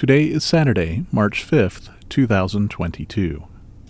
Today is Saturday, March 5th, 2022.